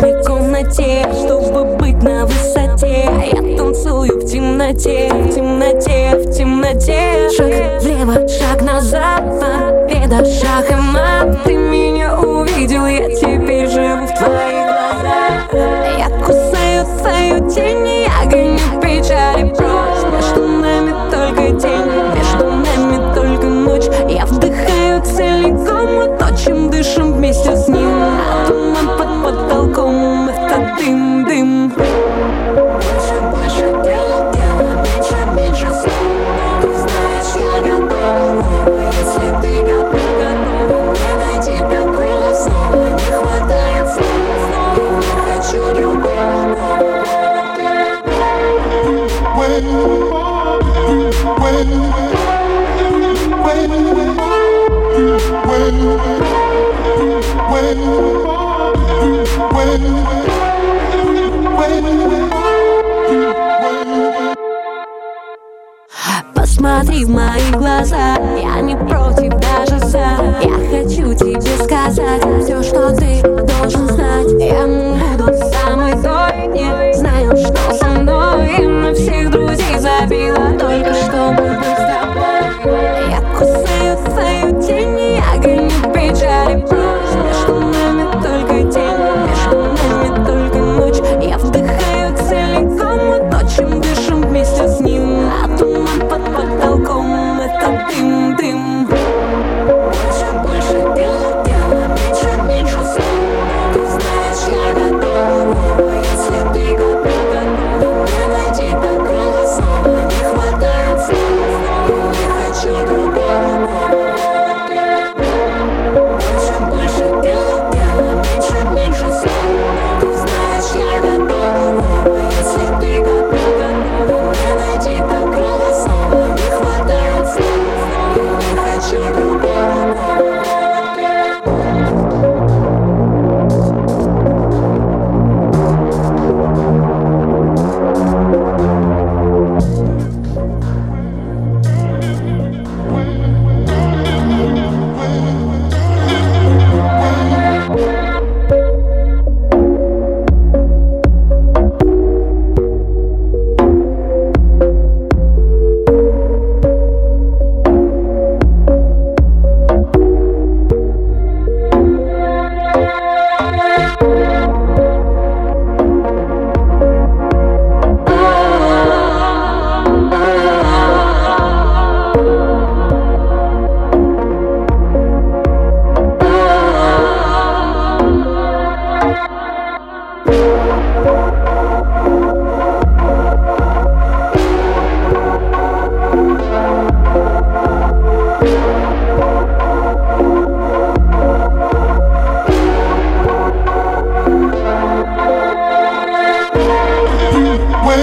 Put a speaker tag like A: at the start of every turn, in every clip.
A: темноте Чтобы быть на высоте. Я танцую в темноте В темноте, в темноте. Шаг влево, шаг назад Победа, шаг и мат. Ты меня увидел, я теперь живу в твоих глазах. Я кусаю твою тень, я гоню печали прочь. Между нами только день, между нами только ночь. Я вдыхаю целиком то, чем дышим вместе с Посмотри в мои глаза, я не против, даже за Я хочу тебе сказать все, что ты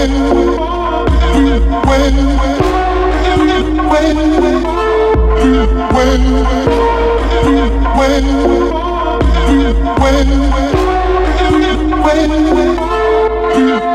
B: everywhere, everywhere, everywhere,
C: everywhere.